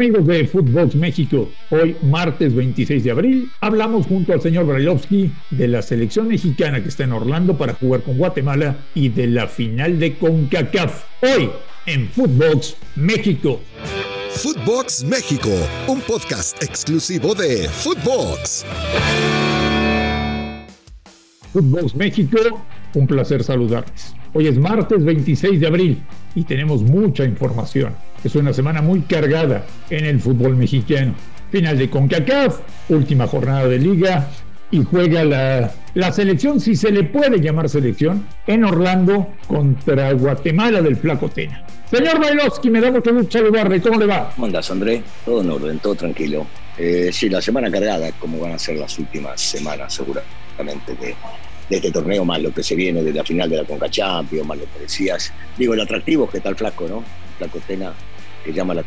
Amigos de Footbox México, hoy martes 26 de abril, hablamos junto al señor Brailovsky de la selección mexicana que está en Orlando para jugar con Guatemala y de la final de CONCACAF. Hoy en Footbox México. Footbox México, un podcast exclusivo de Footbox. Footbox México, un placer saludarles. Hoy es martes 26 de abril y tenemos mucha información. Es una semana muy cargada en el fútbol mexicano. Final de CONCACAF, última jornada de liga y juega la, la selección, si se le puede llamar selección, en Orlando contra Guatemala del Flaco Tena. Señor Bailovsky, me da mucho gusto saludarle. ¿Cómo le va? ¿Cómo andas, André? Todo en orden, todo tranquilo. Eh, sí, la semana cargada, como van a ser las últimas semanas, seguramente, de, de este torneo, más lo que se viene de la final de la Conca Champions, más lo que decías. Digo, el atractivo que está el flaco, ¿no? El flaco que llama la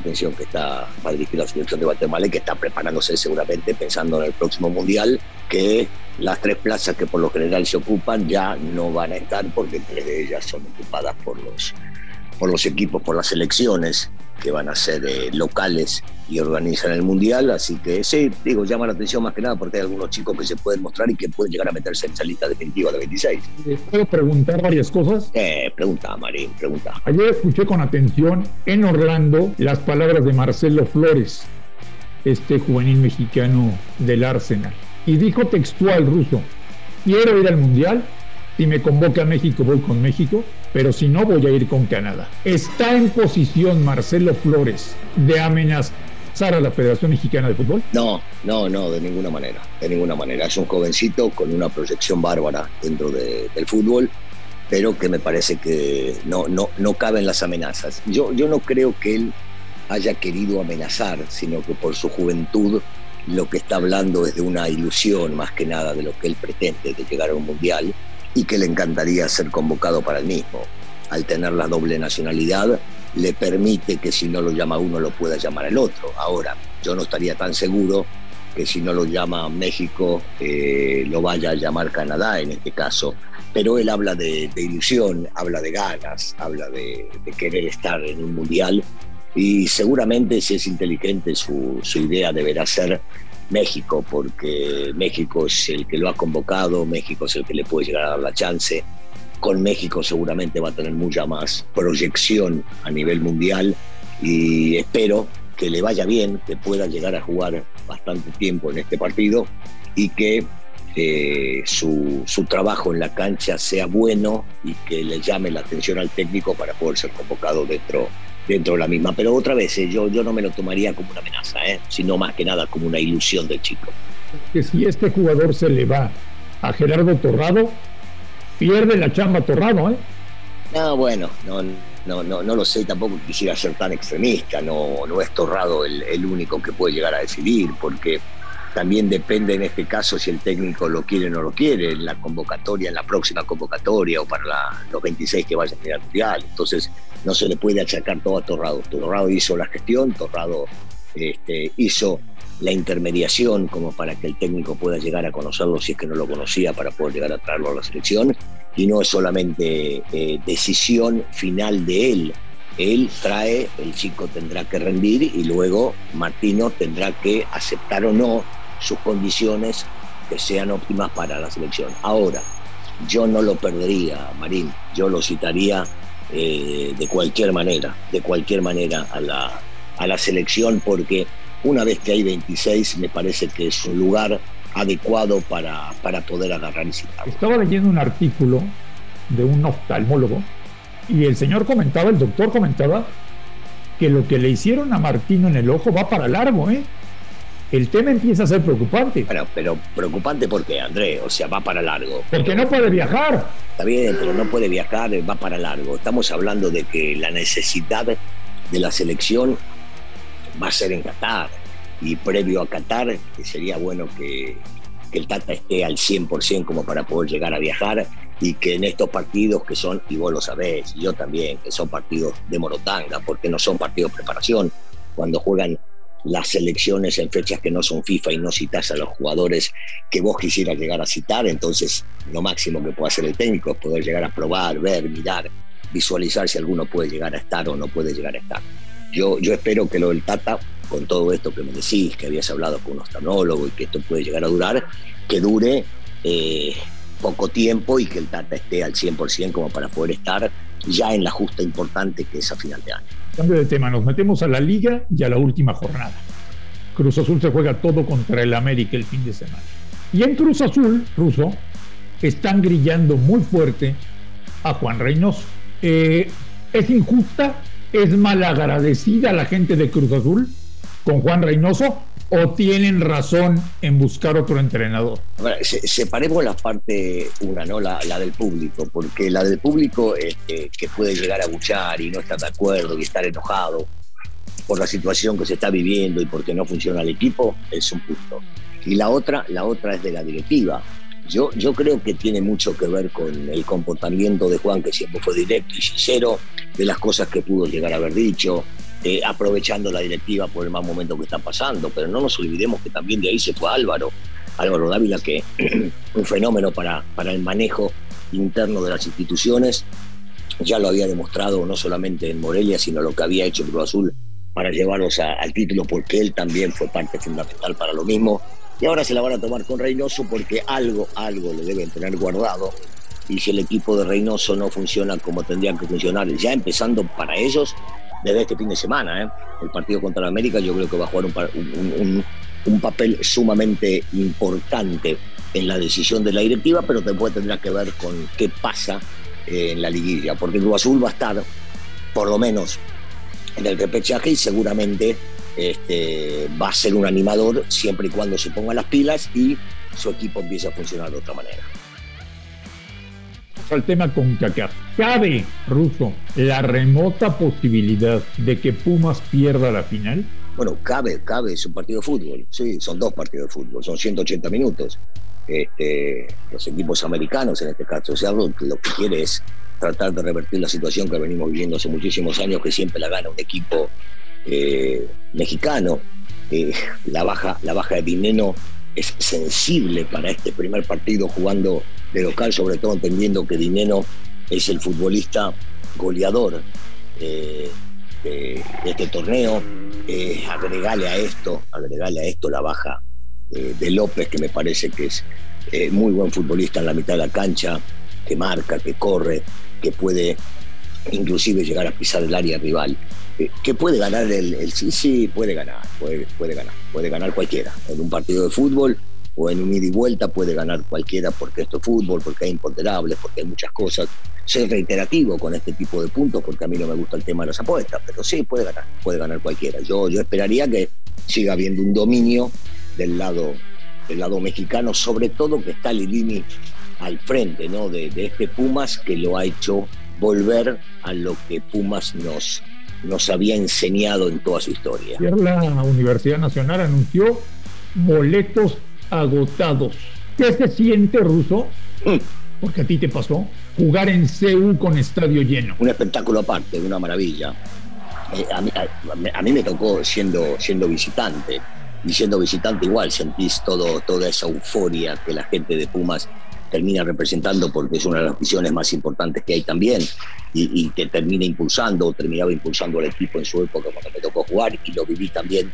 atención, que está para dirigir la selección de Guatemala y que está preparándose seguramente pensando en el próximo Mundial, que las tres plazas que por lo general se ocupan ya no van a estar porque tres de ellas son ocupadas por los, por los equipos, por las selecciones que van a ser eh, locales y organizan el mundial. Así que sí, digo, llama la atención más que nada porque hay algunos chicos que se pueden mostrar y que pueden llegar a meterse en esa lista definitiva de 26. ¿Puedo preguntar varias cosas? Eh, pregunta, Marín, pregunta. Ayer escuché con atención en Orlando las palabras de Marcelo Flores, este juvenil mexicano del Arsenal. Y dijo textual ruso, quiero ir al mundial, si me convoca a México voy con México, pero si no voy a ir con Canadá. ¿Está en posición Marcelo Flores de amenazar a la Federación Mexicana de Fútbol? No, no, no, de ninguna manera, de ninguna manera. Es un jovencito con una proyección bárbara dentro de, del fútbol, pero que me parece que no, no, no caben las amenazas. Yo, yo no creo que él haya querido amenazar, sino que por su juventud lo que está hablando es de una ilusión más que nada de lo que él pretende, de llegar a un mundial y que le encantaría ser convocado para el mismo. Al tener la doble nacionalidad, le permite que si no lo llama uno lo pueda llamar el otro. Ahora, yo no estaría tan seguro que si no lo llama México, eh, lo vaya a llamar Canadá en este caso. Pero él habla de, de ilusión, habla de ganas, habla de, de, querer estar en un mundial y seguramente si es inteligente su, su idea deberá ser México, porque México es el que lo ha convocado, México es el que le puede llegar a dar la chance. Con México seguramente va a tener mucha más proyección a nivel mundial y espero que le vaya bien, que pueda llegar a jugar bastante tiempo en este partido y que eh, su, su, trabajo en la cancha sea bueno y que le llame la atención al técnico para poder ser convocado dentro dentro de la misma. Pero otra vez, eh, yo, yo no me lo tomaría como una amenaza, eh, sino más que nada como una ilusión del chico. Que si este jugador se le va a Gerardo Torrado, pierde la chamba Torrado, ¿eh? No, bueno, no, no, no, no lo sé, tampoco quisiera ser tan extremista, no, no es Torrado el, el único que puede llegar a decidir, porque también depende en este caso si el técnico lo quiere o no lo quiere, en la convocatoria, en la próxima convocatoria o para los 26 que vayan a ir al Mundial. Entonces no se le puede achacar todo a Torrado. Torrado hizo la gestión, Torrado este, hizo la intermediación como para que el técnico pueda llegar a conocerlo si es que no lo conocía para poder llegar a traerlo a la selección y no es solamente eh, decisión final de él. Él trae, el chico tendrá que rendir y luego Martino tendrá que aceptar o no sus condiciones que sean óptimas para la selección. Ahora, yo no lo perdería, Marín, yo lo citaría eh, de cualquier manera, de cualquier manera a la, a la selección, porque una vez que hay 26 me parece que es un lugar adecuado para, para poder agarrar y citar. Estaba leyendo un artículo de un oftalmólogo y el señor comentaba, el doctor comentaba, que lo que le hicieron a Martino en el ojo va para largo, ¿eh? El tema empieza a ser preocupante. Pero, pero preocupante porque, André, o sea, va para largo. Porque no puede viajar. Está bien, pero no puede viajar, va para largo. Estamos hablando de que la necesidad de la selección va a ser en Qatar. Y previo a Qatar, que sería bueno que, que el Tata esté al 100% como para poder llegar a viajar y que en estos partidos que son, y vos lo sabés, y yo también, que son partidos de morotanga, porque no son partidos de preparación, cuando juegan las selecciones en fechas que no son FIFA y no citas a los jugadores que vos quisieras llegar a citar, entonces lo máximo que puede hacer el técnico es poder llegar a probar, ver, mirar, visualizar si alguno puede llegar a estar o no puede llegar a estar. Yo, yo espero que lo del Tata, con todo esto que me decís, que habías hablado con un oftalmólogo y que esto puede llegar a durar, que dure eh, poco tiempo y que el Tata esté al 100% como para poder estar ya en la justa importante que es a final de año. Cambio de tema, nos metemos a la liga y a la última jornada. Cruz Azul se juega todo contra el América el fin de semana. Y en Cruz Azul, Ruso, están grillando muy fuerte a Juan Reynoso. Eh, ¿Es injusta? ¿Es malagradecida la gente de Cruz Azul con Juan Reynoso? ¿O tienen razón en buscar otro entrenador? separemos la parte una, ¿no? La, del público, porque la del público este, que puede llegar a buchar y no estar de acuerdo y estar enojado por la situación que se está viviendo y porque no funciona el equipo, es un punto. Y la otra, la otra es de la directiva. Yo, yo creo que tiene mucho que ver con el comportamiento de Juan, que siempre fue directo y sincero, de las cosas que pudo llegar a haber dicho, eh, aprovechando la directiva por el mal momento que está pasando. Pero no nos olvidemos que también de ahí se fue Álvaro, Álvaro Dávila, que un fenómeno para, para el manejo interno de las instituciones. Ya lo había demostrado no solamente en Morelia, sino lo que había hecho Cruz Azul para llevarlos al título, porque él también fue parte fundamental para lo mismo y ahora se la van a tomar con Reynoso porque algo, algo le deben tener guardado. Y si el equipo de Reynoso no funciona como tendrían que funcionar, ya empezando para ellos desde este fin de semana, ¿eh? el partido contra la América yo creo que va a jugar un, papel sumamente importante en la decisión de la directiva, pero después tendrá que ver con qué pasa eh, en la liguilla, porque Cruz Azul va a estar, por lo menos, en el repechaje y seguramente este, va a ser un animador siempre y cuando se ponga las pilas y su equipo empiece a funcionar de otra manera. Al tema con Kaká. ¿Cabe, Ruso, la remota posibilidad de que Pumas pierda la final? Bueno, cabe, cabe, es un partido de fútbol. Sí, son dos partidos de fútbol, son 180 minutos. Este, los equipos americanos, en este caso, o sea, lo, lo que quiere es tratar de revertir la situación que venimos viviendo hace muchísimos años, que siempre la gana un equipo eh, mexicano. Eh, la, baja, la baja de Dineno es sensible para este primer partido jugando de local, sobre todo entendiendo que Dineno es el futbolista goleador eh, de, este torneo. agregale a esto, agregale a esto la baja de López, que me parece que es muy buen futbolista en la mitad de la cancha, que marca, que corre, que puede inclusive llegar a pisar el área rival. Eh, que puede ganar el, sí, sí, puede ganar, puede, puede ganar, puede ganar cualquiera. En un partido de fútbol o en un ida y vuelta puede ganar cualquiera porque esto es fútbol, porque hay imponderables, porque hay muchas cosas. Ser reiterativo con este tipo de puntos porque a mí no me gusta el tema de las apuestas, pero sí puede ganar, puede ganar cualquiera. Yo, yo esperaría que siga habiendo un dominio del lado, del lado mexicano, sobre todo que está Lilini al frente ¿no? de, de este Pumas que lo ha hecho volver a lo que Pumas nos, nos había enseñado en toda su historia. la Universidad Nacional anunció boletos agotados. ¿Qué se siente, Ruso? Mm. Porque a ti te pasó jugar en CEU con estadio lleno. Un espectáculo aparte, una maravilla. Eh, a, mí, me tocó siendo, siendo visitante. Y siendo visitante igual sentís todo, toda esa euforia que la gente de Pumas termina representando porque es una de las visiones más importantes que hay también y, que termina impulsando o terminaba impulsando al equipo en su época cuando me tocó jugar y lo viví también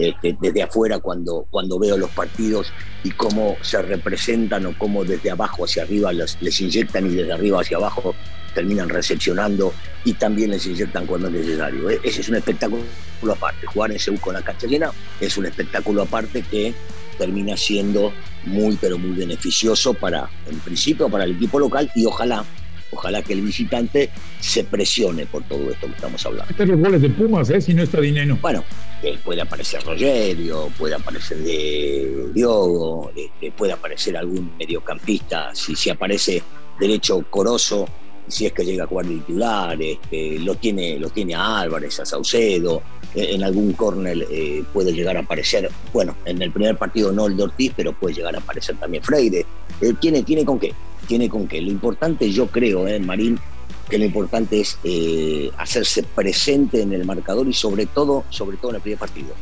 este, desde afuera cuando, cuando veo los partidos y cómo se representan o cómo desde abajo hacia arriba les, les inyectan y desde arriba hacia abajo terminan recepcionando y también les inyectan cuando es necesario. E, ese es un espectáculo aparte. Jugar en Seúl con la cancha llena es un espectáculo aparte que termina siendo muy, pero muy beneficioso para, en principio, para el equipo local y ojalá, ojalá que el visitante se presione por todo esto que estamos hablando. Están los goles de Pumas, ¿eh? Si no está dinero. Bueno, eh, puede aparecer Rogerio, puede aparecer de Diogo, este, puede aparecer algún mediocampista, si, si aparece derecho Corozo, si es que llega a jugar de titular, este, lo, tiene, lo tiene a Álvarez, a Saucedo, eh, en algún córner eh, puede llegar a aparecer, bueno, en el primer partido no el de Ortiz, pero puede llegar a aparecer también Freire. Eh, tiene, tiene con qué, tiene con qué. Lo importante yo creo, eh, Marín, que lo importante es hacerse presente en el marcador y sobre todo, sobre todo en el primer partido.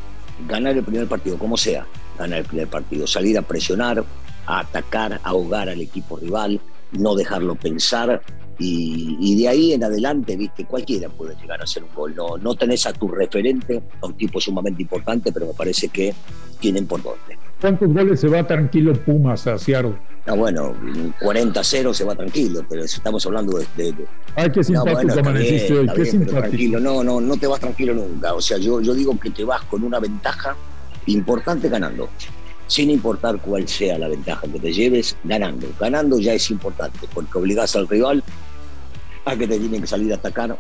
Ganar el primer partido, como sea, ganar el primer partido, salir a presionar, a atacar, a ahogar al equipo rival, no dejarlo pensar Y, de ahí en adelante, viste, cualquiera puede llegar a hacer un gol. No, no tenés a tu referente, a un tipo sumamente importante, pero me parece que tienen por dónde. ¿Cuántos goles se va tranquilo Pumas a? Ah, bueno, 40-0 se va tranquilo, pero estamos hablando de. Ay, qué simpático no, bueno, hoy, qué simpático. Tranquilo, no, no, no te vas tranquilo nunca. O sea, yo, yo digo que te vas con una ventaja importante ganando sin importar cuál sea la ventaja que te lleves, ganando. Ganando ya es importante, porque obligás al rival a que te tienen que salir a atacar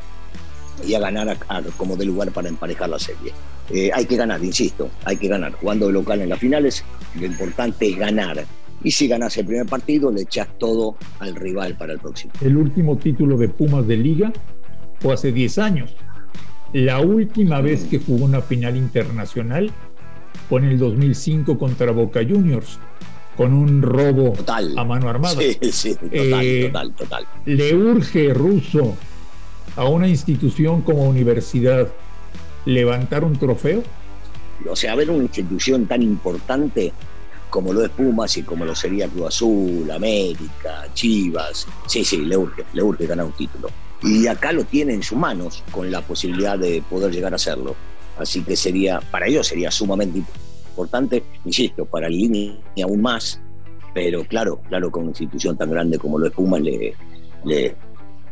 y a ganar como de lugar para emparejar la serie. Eh, hay que ganar, insisto, hay que ganar. Jugando de local en las finales, lo importante es ganar. Y si ganas el primer partido, le echas todo al rival para el próximo. El último título de Pumas de Liga fue hace 10 años. La última vez que jugó una final internacional fue en el 2005 contra Boca Juniors, con un robo a mano armada. Sí, sí, total, eh, total, total. Le urge ruso a una institución como universidad levantar un trofeo. O sea, ver una institución tan importante como lo es Pumas y como lo sería Cruz Azul, América, Chivas. Sí, sí, le urge, le urge ganar un título. Y acá lo tiene en sus manos con la posibilidad de poder llegar a hacerlo. Así que sería, para ellos sería sumamente importante, insisto, para el línea aún más, pero claro, claro, con una institución tan grande como lo es Pumas le, le,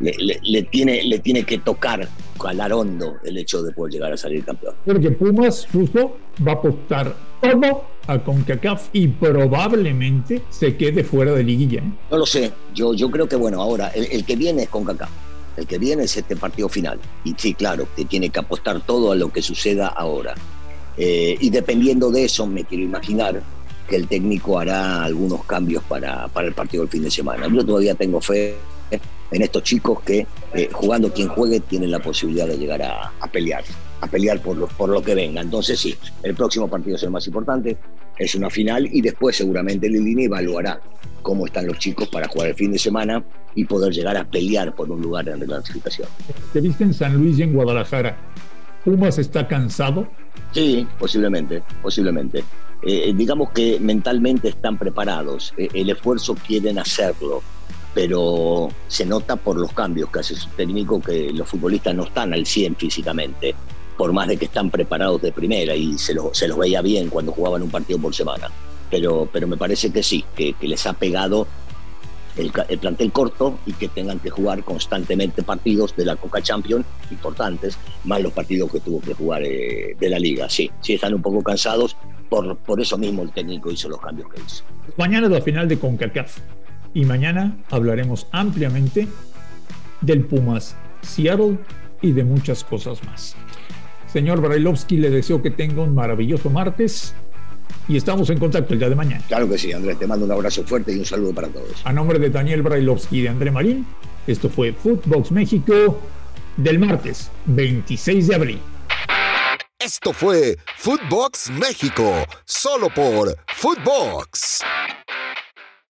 le, tiene, le tiene que tocar, calar hondo el hecho de poder llegar a salir campeón. Porque Pumas justo va a apostar todo a CONCACAF y probablemente se quede fuera de liguilla. ¿eh? No lo sé, yo, yo creo que bueno, ahora el, que viene es CONCACAF el que viene es este partido final. Y sí, claro, que tiene que apostar todo a lo que suceda ahora. Eh, y dependiendo de eso, me quiero imaginar que el técnico hará algunos cambios para, para el partido del fin de semana. Yo todavía tengo fe en estos chicos que eh, jugando quien juegue tienen la posibilidad de llegar a, pelear, a pelear por lo, por lo que venga. Entonces sí, el próximo partido es el más importante, es una final y después seguramente Lilini evaluará cómo están los chicos para jugar el fin de semana y poder llegar a pelear por un lugar en la clasificación. ¿Te viste en San Luis y en Guadalajara? ¿Pumas está cansado? Sí, posiblemente, posiblemente. Eh, digamos que mentalmente están preparados, eh, el esfuerzo quieren hacerlo, pero se nota por los cambios que hace su técnico que los futbolistas no están al 100 físicamente, por más de que están preparados de primera y se, se los veía bien cuando jugaban un partido por semana. Pero, pero me parece que sí, que, les ha pegado el, plantel corto y que tengan que jugar constantemente partidos de la Coca Champions importantes, más los partidos que tuvo que jugar eh, de la liga. Sí, sí están un poco cansados, por, por eso mismo el técnico hizo los cambios que hizo. Mañana es la final de CONCACAF y mañana hablaremos ampliamente del Pumas Seattle y de muchas cosas más. Señor Brailovsky, le deseo que tenga un maravilloso martes y estamos en contacto el día de mañana. Claro que sí, Andrés, te mando un abrazo fuerte y un saludo para todos. A nombre de Daniel Brailovsky y de André Marín, esto fue Footbox México del martes 26 de abril. Esto fue Footbox México, solo por Footbox.